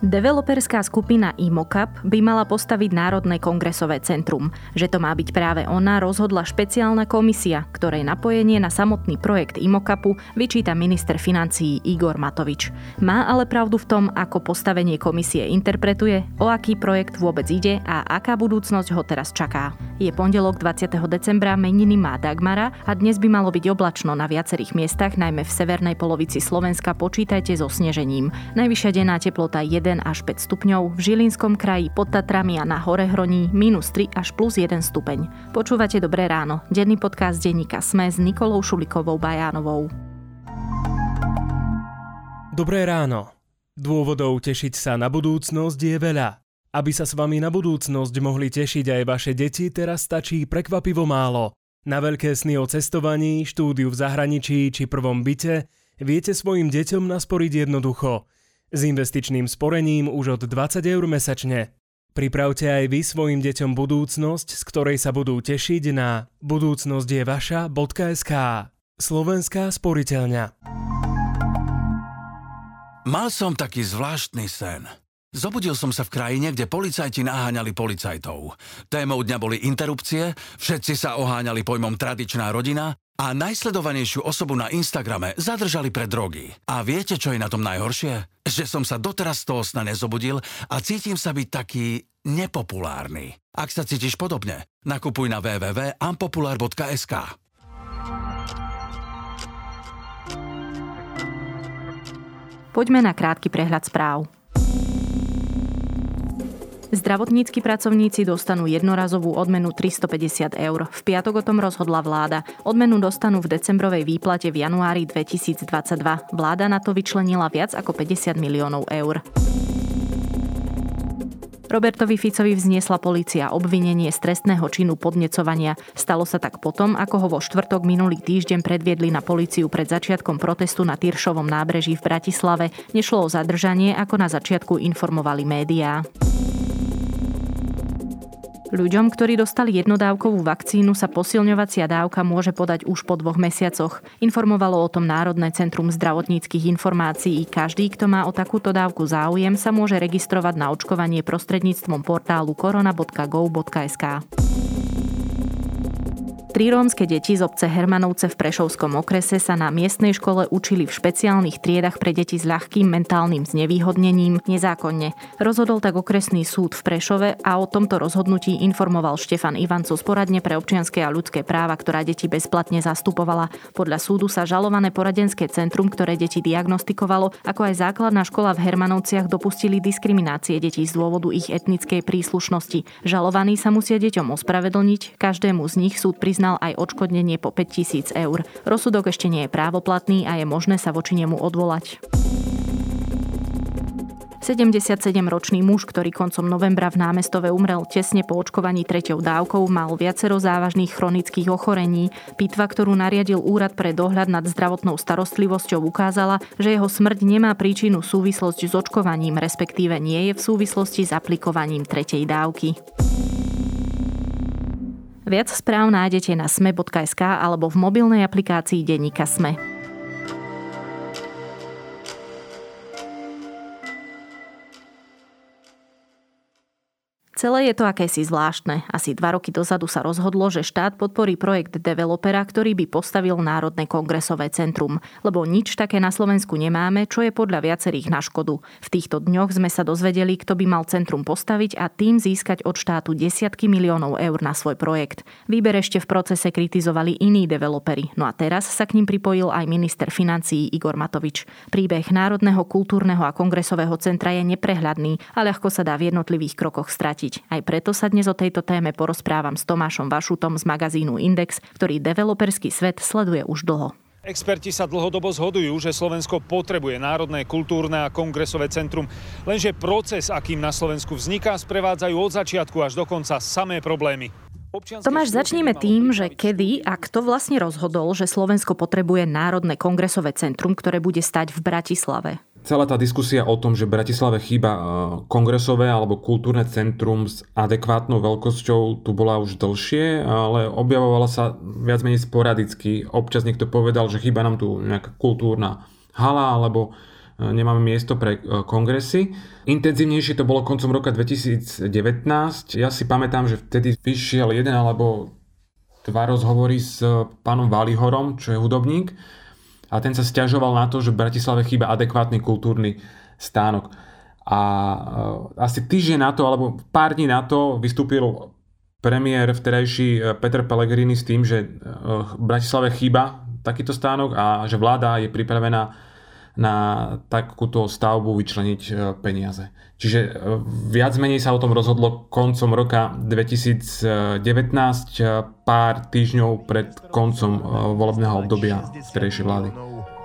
Developerská skupina Imocap by mala postaviť Národné kongresové centrum. Že to má byť práve ona, rozhodla špeciálna komisia, ktorej napojenie na samotný projekt Imocapu vyčíta minister financií Igor Matovič. Má ale pravdu v tom, ako postavenie komisie interpretuje, o aký projekt vôbec ide a aká budúcnosť ho teraz čaká. Je pondelok 20. decembra, meniny má Dagmara a dnes by malo byť oblačno na viacerých miestach, najmä v severnej polovici Slovenska počítajte so snežením. Najvyššia denná teplota 1 1 až 5 stupňov, v Žilinskom kraji pod Tatrami a na Horehroní minus 3 až plus 1 stupeň. Počúvate Dobré ráno, denný podcast denníka Sme s Nikolou Šulikovou Bajánovou. Dobré ráno. Dôvodov tešiť sa na budúcnosť je veľa. Aby sa s vami na budúcnosť mohli tešiť aj vaše deti, teraz stačí prekvapivo málo. Na veľké sny o cestovaní, štúdiu v zahraničí či prvom byte viete svojim deťom nasporiť jednoducho – s investičným sporením už od 20 eur mesačne. Pripravte aj vy svojim deťom budúcnosť, z ktorej sa budú tešiť na budúcnosť je vaša.sk. Slovenská sporiteľňa. Mal som taký zvláštny sen. Zobudil som sa v krajine, kde policajti naháňali policajtov. Témou dňa boli interrupcie, všetci sa oháňali pojmom tradičná rodina a najsledovanejšiu osobu na Instagrame zadržali pre drogy. A viete, čo je na tom najhoršie? Že som sa doteraz z toho sna nezobudil a cítim sa byť taký nepopulárny. Ak sa cítiš podobne, nakupuj na www.ampopular.sk. Poďme na krátky prehľad správ. Zdravotníckí pracovníci dostanú jednorazovú odmenu 350 eur. V piatok o tom rozhodla vláda. Odmenu dostanú v decembrovej výplate v januári 2022. Vláda na to vyčlenila viac ako 50 miliónov eur. Robertovi Ficovi vzniesla policia obvinenie z trestného činu podnecovania. Stalo sa tak potom, ako ho vo štvrtok minulý týždeň predviedli na policiu pred začiatkom protestu na Tyršovom nábreží v Bratislave. Nešlo o zadržanie, ako na začiatku informovali médiá. Ľuďom, ktorí dostali jednodávkovú vakcínu, sa posilňovacia dávka môže podať už po dvoch mesiacoch. Informovalo o tom Národné centrum zdravotníckých informácií. Každý, kto má o takúto dávku záujem, sa môže registrovať na očkovanie prostredníctvom portálu korona.gov.sk. Tri deti z obce Hermanovce v Prešovskom okrese sa na miestnej škole učili v špeciálnych triedach pre deti s ľahkým mentálnym znevýhodnením nezákonne. Rozhodol tak okresný súd v Prešove a o tomto rozhodnutí informoval Štefan Ivanco z poradne pre občianske a ľudské práva, ktorá deti bezplatne zastupovala. Podľa súdu sa žalované poradenské centrum, ktoré deti diagnostikovalo, ako aj základná škola v Hermanovciach dopustili diskriminácie detí z dôvodu ich etnickej príslušnosti. Žalovaní sa musia deťom ospravedlniť, každému z nich súd priznal priznal aj odškodnenie po 5000 eur. Rozsudok ešte nie je právoplatný a je možné sa voči nemu odvolať. 77-ročný muž, ktorý koncom novembra v námestove umrel tesne po očkovaní treťou dávkou, mal viacero závažných chronických ochorení. Pitva, ktorú nariadil Úrad pre dohľad nad zdravotnou starostlivosťou, ukázala, že jeho smrť nemá príčinu súvislosť s očkovaním, respektíve nie je v súvislosti s aplikovaním tretej dávky. Viac správ nájdete na sme.sk alebo v mobilnej aplikácii Denníka Sme. Celé je to akési zvláštne. Asi dva roky dozadu sa rozhodlo, že štát podporí projekt developera, ktorý by postavil Národné kongresové centrum. Lebo nič také na Slovensku nemáme, čo je podľa viacerých na škodu. V týchto dňoch sme sa dozvedeli, kto by mal centrum postaviť a tým získať od štátu desiatky miliónov eur na svoj projekt. Výber ešte v procese kritizovali iní developeri. No a teraz sa k ním pripojil aj minister financií Igor Matovič. Príbeh Národného kultúrneho a kongresového centra je neprehľadný a ľahko sa dá v jednotlivých krokoch stratiť zistiť. Aj preto sa dnes o tejto téme porozprávam s Tomášom Vašutom z magazínu Index, ktorý developerský svet sleduje už dlho. Experti sa dlhodobo zhodujú, že Slovensko potrebuje Národné kultúrne a kongresové centrum. Lenže proces, akým na Slovensku vzniká, sprevádzajú od začiatku až do konca samé problémy. Tomáš, začníme tým, že kedy a kto vlastne rozhodol, že Slovensko potrebuje Národné kongresové centrum, ktoré bude stať v Bratislave celá tá diskusia o tom, že v Bratislave chýba e, kongresové alebo kultúrne centrum s adekvátnou veľkosťou, tu bola už dlhšie, ale objavovala sa viac menej sporadicky. Občas niekto povedal, že chýba nám tu nejaká kultúrna hala alebo nemáme miesto pre kongresy. Intenzívnejšie to bolo koncom roka 2019. Ja si pamätám, že vtedy vyšiel jeden alebo dva rozhovory s pánom Valihorom, čo je hudobník a ten sa stiažoval na to, že v Bratislave chýba adekvátny kultúrny stánok. A e, asi týždeň na to, alebo pár dní na to vystúpil premiér vtedajší e, Peter Pellegrini s tým, že e, v Bratislave chýba takýto stánok a že vláda je pripravená na takúto stavbu vyčleniť peniaze. Čiže viac menej sa o tom rozhodlo koncom roka 2019, pár týždňov pred koncom volebného obdobia vtedajšej vlády.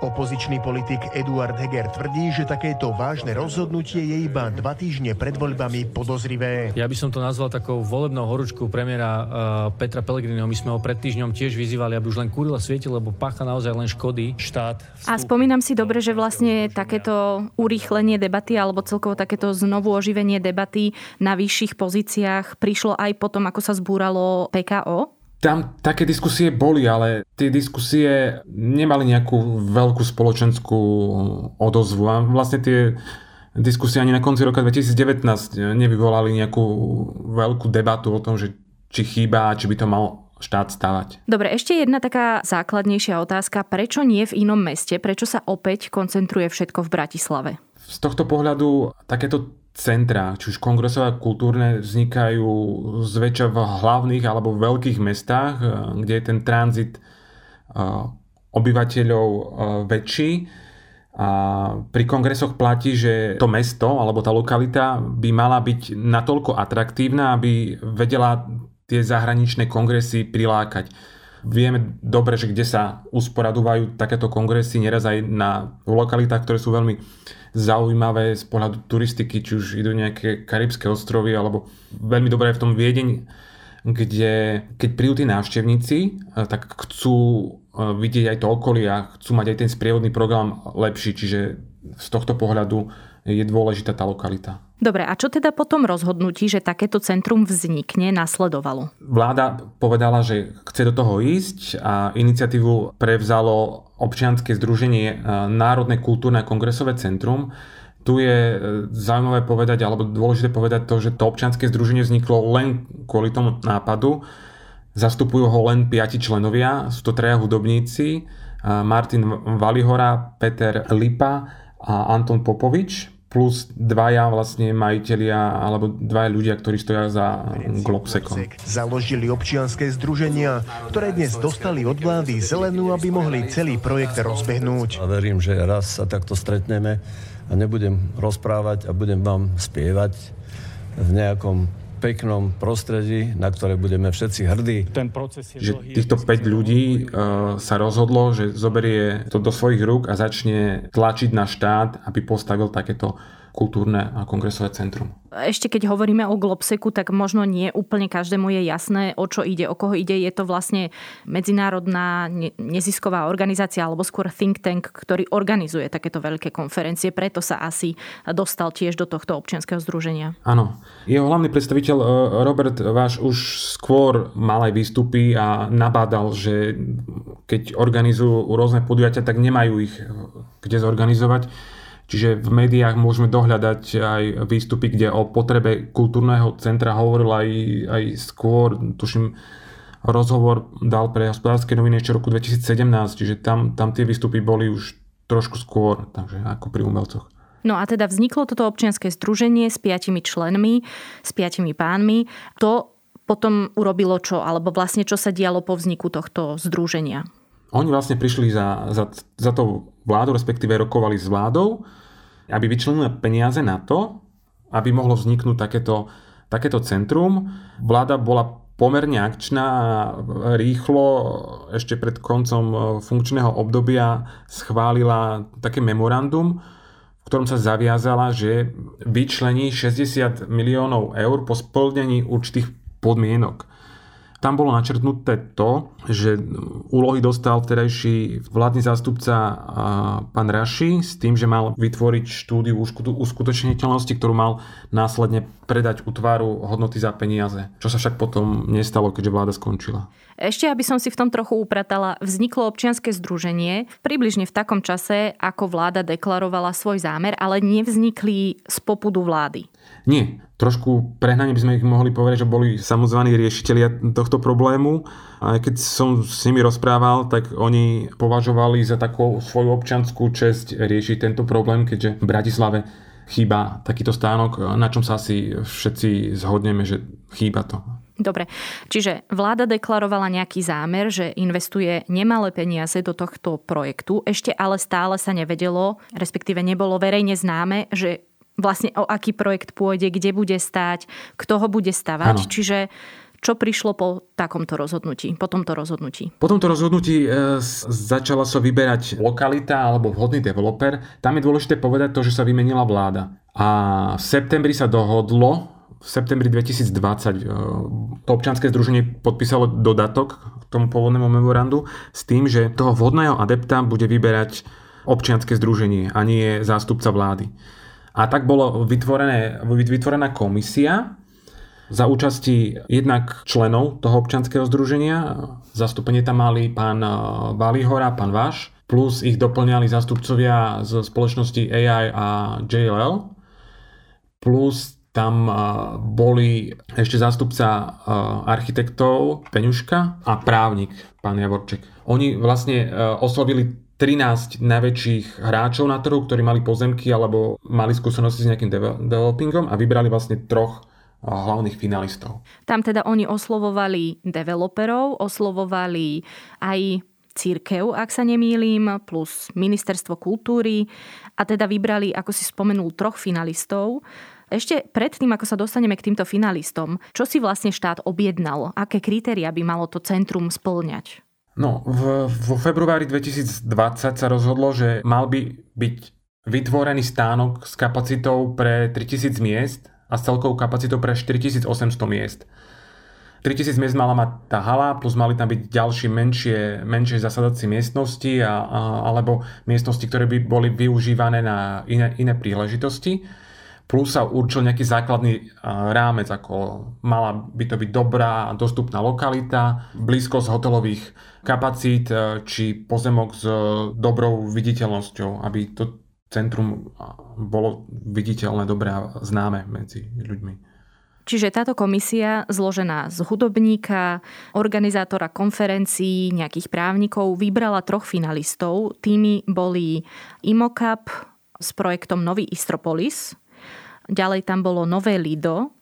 Opozičný politik Eduard Heger tvrdí, že takéto vážne rozhodnutie je iba dva týždne pred voľbami podozrivé. Ja by som to nazval takou volebnou horúčkou premiéra uh, Petra Pellegriniho. My sme ho pred týždňom tiež vyzývali, aby už len kúril a svietil, lebo pácha naozaj len škody. Štát. Vstúpi. A spomínam si dobre, že vlastne takéto urýchlenie debaty alebo celkovo takéto znovu oživenie debaty na vyšších pozíciách prišlo aj potom, ako sa zbúralo PKO? Tam také diskusie boli, ale tie diskusie nemali nejakú veľkú spoločenskú odozvu. A vlastne tie diskusie ani na konci roka 2019 nevyvolali nejakú veľkú debatu o tom, že či chýba, či by to mal štát stávať. Dobre, ešte jedna taká základnejšia otázka. Prečo nie v inom meste? Prečo sa opäť koncentruje všetko v Bratislave? Z tohto pohľadu takéto centra, či už kongresové a kultúrne, vznikajú zväčša v hlavných alebo veľkých mestách, eh, kde je ten tranzit eh, obyvateľov eh, väčší. A pri kongresoch platí, že to mesto alebo tá lokalita by mala byť natoľko atraktívna, aby vedela tie zahraničné kongresy prilákať. Vieme dobre, že kde sa usporadúvajú takéto kongresy, neraz aj na lokalitách, ktoré sú veľmi zaujímavé z pohľadu turistiky, či už idú nejaké karibské ostrovy, alebo veľmi dobré v tom Viedeň, kde keď prídu tí návštevníci, eh, tak chcú eh, vidieť aj to okolie a chcú mať aj ten sprievodný program lepší, čiže z tohto pohľadu je dôležitá tá lokalita. Dobre, a čo teda potom rozhodnutí, že takéto centrum vznikne, nasledovalo? Vláda povedala, že chce do toho ísť a iniciatívu prevzalo občianske združenie e, Národné kultúrne kongresové centrum. Tu je e, zaujímavé povedať, alebo dôležité povedať to, že to občianske združenie vzniklo len kvôli tomu nápadu. Zastupujú ho len piati členovia, sú to traja hudobníci, e, Martin Valihora, Peter Lipa a Anton Popovič plus dvaja vlastne majiteľia alebo dvaja ľudia, ktorí stoja za Globsekom. Založili občianské združenia, ktoré dnes dostali od vlády zelenú, aby mohli celý projekt rozbehnúť. A verím, že raz sa takto stretneme a nebudem rozprávať a budem vám spievať v nejakom peknom prostredí, na ktoré budeme všetci hrdí. Ten proces je že týchto 5 ľudí uh, sa rozhodlo, že zoberie to do svojich rúk a začne tlačiť na štát, aby postavil takéto kultúrne a kongresové centrum. Ešte keď hovoríme o Globseku, tak možno nie úplne každému je jasné, o čo ide, o koho ide. Je to vlastne medzinárodná nezisková organizácia alebo skôr think tank, ktorý organizuje takéto veľké konferencie. Preto sa asi dostal tiež do tohto občianského združenia. Áno. Jeho hlavný predstaviteľ e, Robert Váš už skôr mal aj výstupy a nabádal, že keď organizujú rôzne podujatia, tak nemajú ich e, kde zorganizovať Čiže v médiách môžeme dohľadať aj výstupy, kde o potrebe kultúrneho centra hovoril aj, aj skôr, tuším, rozhovor dal pre hospodárske noviny ešte roku 2017, čiže tam, tam tie výstupy boli už trošku skôr, takže ako pri umelcoch. No a teda vzniklo toto občianske združenie s piatimi členmi, s piatimi pánmi. To potom urobilo čo? Alebo vlastne čo sa dialo po vzniku tohto združenia? Oni vlastne prišli za, za, za tou vládou, respektíve rokovali s vládou, aby vyčlenili peniaze na to, aby mohlo vzniknúť takéto, takéto centrum. Vláda bola pomerne akčná a rýchlo ešte pred koncom funkčného obdobia schválila také memorandum, v ktorom sa zaviazala, že vyčlení 60 miliónov eur po splnení určitých podmienok. Tam bolo načrtnuté to, že úlohy dostal vtedajší vládny zástupca pán Raši s tým, že mal vytvoriť štúdiu uskutočniteľnosti, ktorú mal následne predať útvaru hodnoty za peniaze. Čo sa však potom nestalo, keďže vláda skončila. Ešte, aby som si v tom trochu upratala, vzniklo občianske združenie približne v takom čase, ako vláda deklarovala svoj zámer, ale nevznikli z popudu vlády. Nie, trošku prehnane by sme ich mohli povedať, že boli samozvaní riešiteľia tohto problému. A keď som s nimi rozprával, tak oni považovali za takú svoju občianskú česť riešiť tento problém, keďže v Bratislave chýba takýto stánok, na čom sa asi všetci zhodneme, že chýba to. Dobre, čiže vláda deklarovala nejaký zámer, že investuje nemalé peniaze do tohto projektu, ešte ale stále sa nevedelo, respektíve nebolo verejne známe, že vlastne o aký projekt pôjde, kde bude stáť, kto ho bude stavať. Ano. Čiže čo prišlo po takomto rozhodnutí, po tomto rozhodnutí? Po tomto rozhodnutí e, začala sa vyberať lokalita alebo vhodný developer. Tam je dôležité povedať to, že sa vymenila vláda. A v septembri sa dohodlo, v septembri 2020 e, to občianske združenie podpísalo dodatok k tomu pôvodnému memorandu s tým, že toho vhodného adepta bude vyberať občianske združenie a nie zástupca vlády. A tak bolo vytvorené, vytvorená komisia za účasti jednak členov toho občianského združenia. Zastúpenie tam mali pán e, Valihora, pán Váš, plus ich doplňali zástupcovia z spoločnosti AI a JLL, plus tam boli ešte zástupca architektov Peňuška a právnik pán Javorček. Oni vlastne e, oslovili 13 najväčších hráčov na trhu, ktorí mali pozemky alebo mali skúsenosti s nejakým developingom a vybrali vlastne troch hlavných finalistov. Tam teda oni oslovovali developerov, oslovovali aj církev, ak sa nemýlim, plus ministerstvo kultúry a teda vybrali, ako si spomenul, troch finalistov. Ešte predtým, ako sa dostaneme k týmto finalistom, čo si vlastne štát objednal? Aké kritéria by malo to centrum splňať? No, v, vo februári 2020 sa rozhodlo, že mal by byť vytvorený stánok s kapacitou pre 3000 miest a s celkovou kapacitou pre 4800 miest. 3000 miest mala mať tá hala, plus mali tam byť ďalšie menšie, menšie zasadacie miestnosti a, a, alebo miestnosti, ktoré by boli využívané na iné, iné príležitosti plus sa určil nejaký základný rámec, ako mala by to byť dobrá a dostupná lokalita, blízkosť hotelových kapacít, e, či pozemok s dobrou viditeľnosťou, aby to centrum bolo viditeľné, dobré a známe medzi ľuďmi. Čiže táto komisia, zložená z hudobníka, organizátora konferencií, nejakých právnikov, vybrala troch finalistov. Tými boli Imocap s projektom Nový Istropolis, Ďalej tam bolo nové Lido,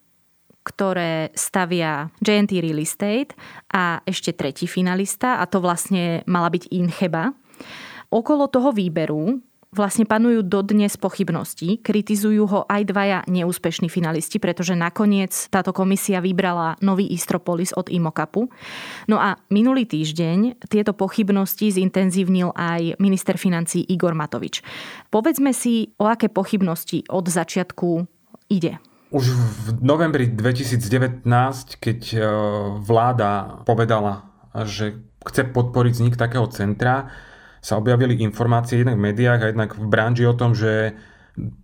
ktoré stavia JNT Real Estate a ešte tretí finalista a to vlastne mala byť Incheba. Okolo toho výberu vlastne panujú dodnes pochybnosti. Kritizujú ho aj dvaja neúspešní finalisti, pretože nakoniec táto komisia vybrala nový Istropolis od Imokapu. No a minulý týždeň tieto pochybnosti zintenzívnil aj minister financí Igor Matovič. Povedzme si, o aké pochybnosti od začiatku ide? Už v novembri 2019, keď e, vláda povedala, že chce podporiť vznik takého centra, sa objavili informácie jednak v médiách a jednak v branži o tom, že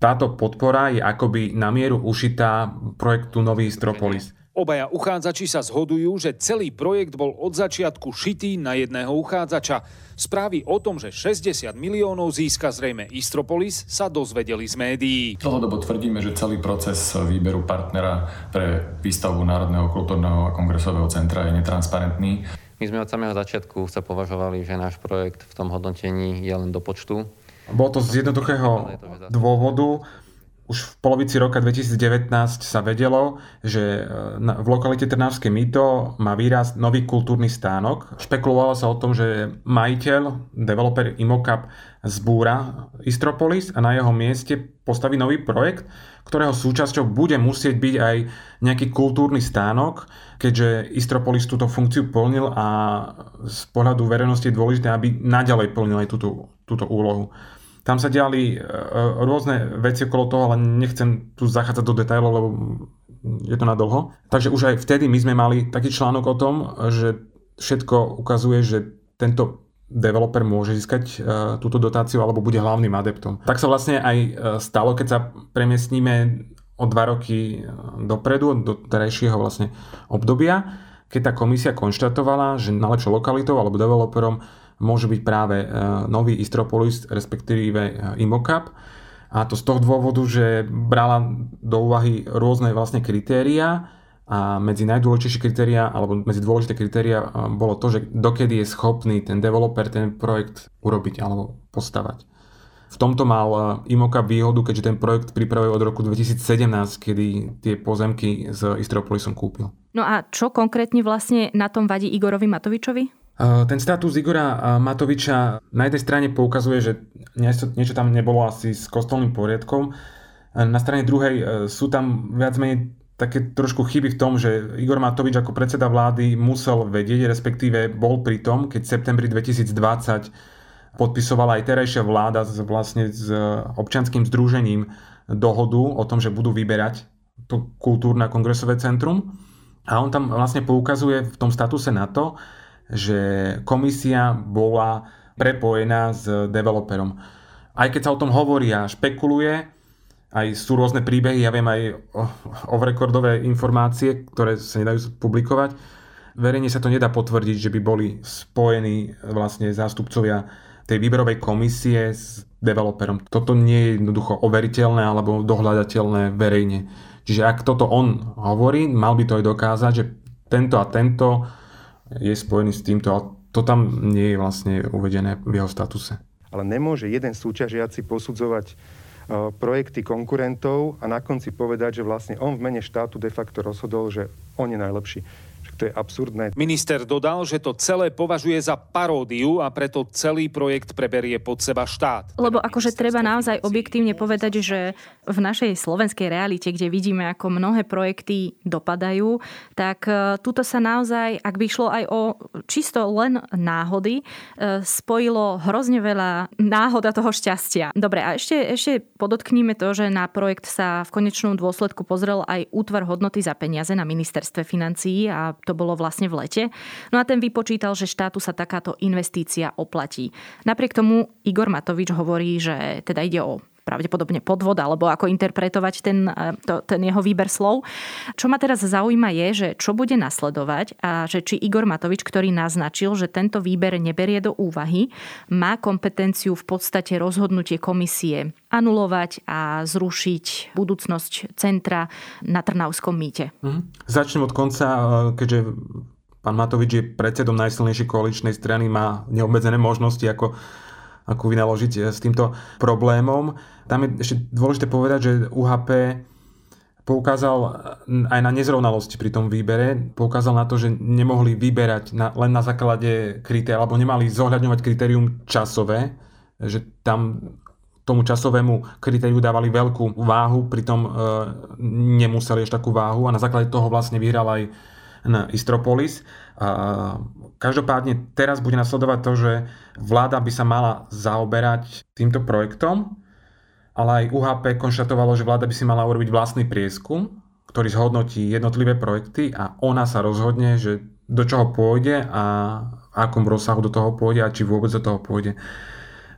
táto podpora je akoby na mieru ušitá projektu Nový Stropolis. Obaja uchádzači sa zhodujú, že celý projekt bol od začiatku šitý na jedného uchádzača. Správy o tom, že 60 miliónov získa zrejme Istropolis, sa dozvedeli z médií. Dlhodobo tvrdíme, že celý proces výberu partnera pre výstavbu Národného kultúrneho a kongresového centra je netransparentný. My sme od samého začiatku sa považovali, že náš projekt v tom hodnotení je len do počtu. Bolo to z jednoduchého dôvodu už v polovici roka 2019 sa vedelo, že e, v lokalite Trnavské mýto má výraz nový kultúrny stánok. Špekulovalo sa o tom, že majiteľ, developer Imocap zbúra Istropolis a na jeho mieste postaví nový projekt, ktorého súčasťou bude musieť byť aj nejaký kultúrny stánok, keďže Istropolis túto funkciu plnil a z pohľadu verejnosti je dôležité, aby naďalej plnil aj túto, túto úlohu. Tam sa diali e, e, rôzne veci okolo toho, ale nechcem tu zachádzať do detailov, lebo je to na dlho. Takže už aj vtedy my sme mali taký článok o tom, že všetko ukazuje, že tento developer môže získať uh, túto dotáciu alebo bude hlavným adeptom. Tak sa vlastne aj stalo, keď sa premiestníme o dva roky dopredu, do terajšieho vlastne obdobia, keď tá komisia konštatovala, že najlepšou lokalitou alebo developerom môže byť práve nový Istropolis, respektíve Imocap. A to z toho dôvodu, že brala do úvahy rôzne vlastne kritéria a medzi najdôležitejšie kritéria, alebo medzi dôležité kritéria bolo to, že dokedy je schopný ten developer ten projekt urobiť alebo postavať. V tomto mal Imoka výhodu, keďže ten projekt pripravuje od roku 2017, kedy tie pozemky s Istropolisom kúpil. No a čo konkrétne vlastne na tom vadí Igorovi Matovičovi? Ten status Igora Matoviča na jednej strane poukazuje, že niečo, tam nebolo asi s kostolným poriadkom. Na strane druhej sú tam viac menej také trošku chyby v tom, že Igor Matovič ako predseda vlády musel vedieť, respektíve bol pri tom, keď v septembri 2020 podpisovala aj terajšia vláda s, vlastne s občanským združením dohodu o tom, že budú vyberať to kultúrne kongresové centrum. A on tam vlastne poukazuje v tom statuse na to, že komisia bola prepojená s developerom. Aj keď sa o tom hovorí a špekuluje, aj sú rôzne príbehy, ja viem aj off-recordové informácie, ktoré sa nedajú publikovať, verejne sa to nedá potvrdiť, že by boli spojení vlastne zástupcovia tej výberovej komisie s developerom. Toto nie je jednoducho overiteľné alebo dohľadateľné verejne. Čiže ak toto on hovorí, mal by to aj dokázať, že tento a tento je spojený s týmto, ale to tam nie je vlastne uvedené v jeho statuse. Ale nemôže jeden súťažiaci posudzovať e, projekty konkurentov a na konci povedať, že vlastne on v mene štátu de facto rozhodol, že on je najlepší. To je absurdné. Minister dodal, že to celé považuje za paródiu a preto celý projekt preberie pod seba štát. Lebo akože treba naozaj objektívne povedať, že v našej slovenskej realite, kde vidíme, ako mnohé projekty dopadajú, tak e, tuto sa naozaj, ak by šlo aj o čisto len náhody, e, spojilo hrozne veľa náhoda toho šťastia. Dobre, a ešte, ešte podotkníme to, že na projekt sa v konečnom dôsledku pozrel aj útvar hodnoty za peniaze na ministerstve financií a to bolo vlastne v lete. No a ten vypočítal, že štátu sa takáto investícia oplatí. Napriek tomu Igor Matovič hovorí, že teda ide o pravdepodobne podvod, alebo ako interpretovať ten, e, to, ten jeho výber slov. Čo ma teraz zaujíma je, že čo bude nasledovať a že či Igor Matovič, ktorý naznačil, že tento výber neberie do úvahy, má kompetenciu v podstate rozhodnutie komisie anulovať a zrušiť budúcnosť centra na Trnavskom mýte. Mhm. Začnem od konca, e, keďže pán Matovič je predsedom najsilnejšej koaličnej strany, má neobmedzené možnosti ako ako vynaložiť eh, s týmto problémom. Tam je ešte dôležité povedať, že UHP poukázal eh, aj na nezrovnalosti pri tom výbere, poukázal na to, že nemohli vyberať na, len na základe kritérií, alebo nemali zohľadňovať kritérium časové, že tam tomu časovému kritériu dávali veľkú váhu, pritom e, nemuseli ešte takú váhu a na základe toho vlastne vyhral aj na Istropolis. A každopádne teraz bude nasledovať to, že vláda by sa mala zaoberať týmto projektom, ale aj UHP konštatovalo, že vláda by si mala urobiť vlastný prieskum, ktorý zhodnotí jednotlivé projekty a ona sa rozhodne, že do čoho pôjde a akom rozsahu do toho pôjde a či vôbec do toho pôjde.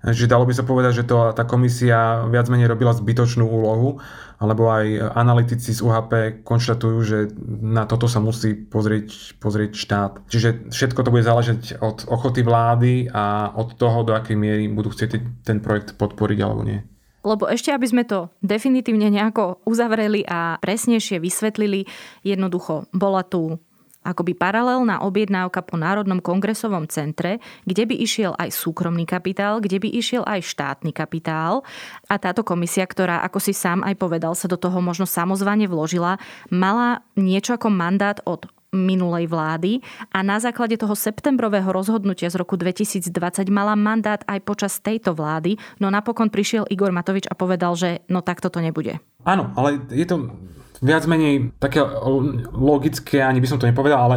Čiže dalo by sa povedať, že to, tá komisia viac menej robila zbytočnú úlohu, alebo aj analytici z UHP konštatujú, že na toto sa musí pozrieť, pozrieť štát. Čiže všetko to bude záležať od ochoty vlády a od toho, do akej miery budú chcieť ten projekt podporiť alebo nie. Lebo ešte, aby sme to definitívne nejako uzavreli a presnejšie vysvetlili, jednoducho bola tu akoby paralelná objednávka po Národnom kongresovom centre, kde by išiel aj súkromný kapitál, kde by išiel aj štátny kapitál. A táto komisia, ktorá, ako si sám aj povedal, sa do toho možno samozvane vložila, mala niečo ako mandát od minulej vlády a na základe toho septembrového rozhodnutia z roku 2020 mala mandát aj počas tejto vlády, no napokon prišiel Igor Matovič a povedal, že no takto to nebude. Áno, ale je to viac menej také logické, ani by som to nepovedal, ale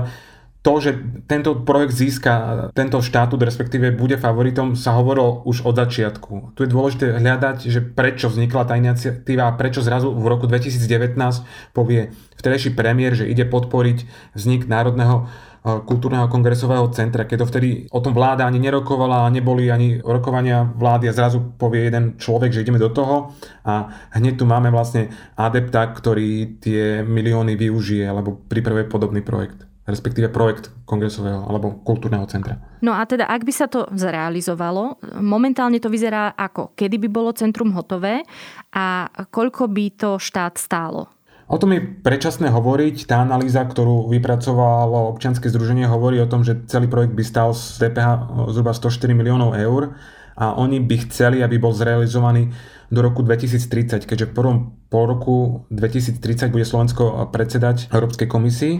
to, že tento projekt získa tento štátu, respektíve bude favoritom, sa hovorilo už od začiatku. Tu je dôležité hľadať, že prečo vznikla tá iniciatíva a prečo zrazu v roku 2019 povie vtedajší premiér, že ide podporiť vznik Národného kultúrneho kongresového centra, keď to vtedy o tom vláda ani nerokovala, neboli ani rokovania vlády a zrazu povie jeden človek, že ideme do toho a hneď tu máme vlastne adepta, ktorý tie milióny využije alebo pripravuje podobný projekt. respektíve projekt kongresového alebo kultúrneho centra. No a teda, ak by sa to zrealizovalo, momentálne to vyzerá ako, kedy by bolo centrum hotové a koľko by to štát stálo? O tom je predčasné hovoriť. Tá analýza, ktorú vypracovalo občianske združenie, hovorí o tom, že celý projekt by stal z DPH zhruba 104 miliónov eur a oni by chceli, aby bol zrealizovaný do roku 2030, keďže v prvom pol roku 2030 bude Slovensko predsedať Európskej komisii.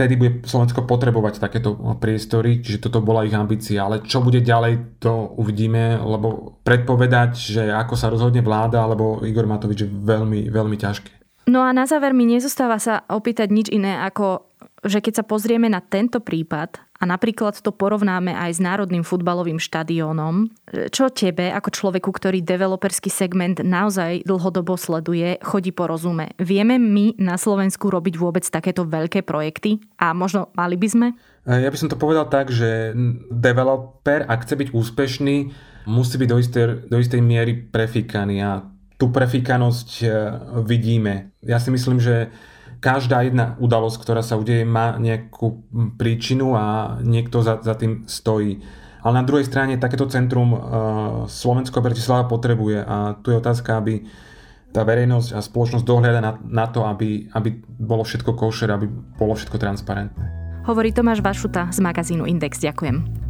Vtedy bude Slovensko potrebovať takéto priestory, čiže toto bola ich ambícia. Ale čo bude ďalej, to uvidíme, lebo predpovedať, že ako sa rozhodne vláda alebo Igor Matovič je veľmi, veľmi ťažké. No a na záver mi nezostáva sa opýtať nič iné, ako že keď sa pozrieme na tento prípad a napríklad to porovnáme aj s Národným futbalovým štadiónom, čo tebe ako človeku, ktorý developerský segment naozaj dlhodobo sleduje, chodí po rozume? Vieme my na Slovensku robiť vôbec takéto veľké projekty? A možno mali by sme? Ja by som to povedal tak, že developer, ak chce byť úspešný, musí byť do istej, do istej miery prefíkaný a tú prefíkanosť e, vidíme. Ja si myslím, že každá jedna udalosť, ktorá sa udeje, má nejakú príčinu a niekto za, za tým stojí. Ale na druhej strane takéto centrum uh, Slovensko Bratislava potrebuje a tu je otázka, aby tá verejnosť a spoločnosť dohľada na, na to, aby, aby bolo všetko košer, aby bolo všetko transparentné. Hovorí Tomáš Vašuta z magazínu Index. Ďakujem.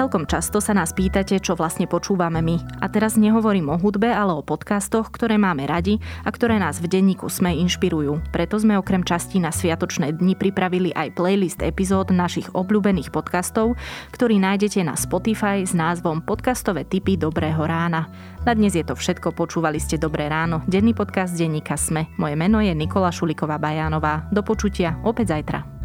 Celkom často sa nás pýtate, čo vlastne počúvame my. A teraz nehovorím o hudbe, ale o podcastoch, ktoré máme radi a ktoré nás v denníku Sme inšpirujú. Preto sme okrem častí na Sviatočné dni pripravili aj playlist epizód našich obľúbených podcastov, ktorý nájdete na Spotify s názvom Podcastové typy Dobrého rána. Na dnes je to všetko, počúvali ste Dobré ráno, denný podcast denníka Sme. Moje meno je Nikola Šuliková Bajánová. Do počutia opäť zajtra.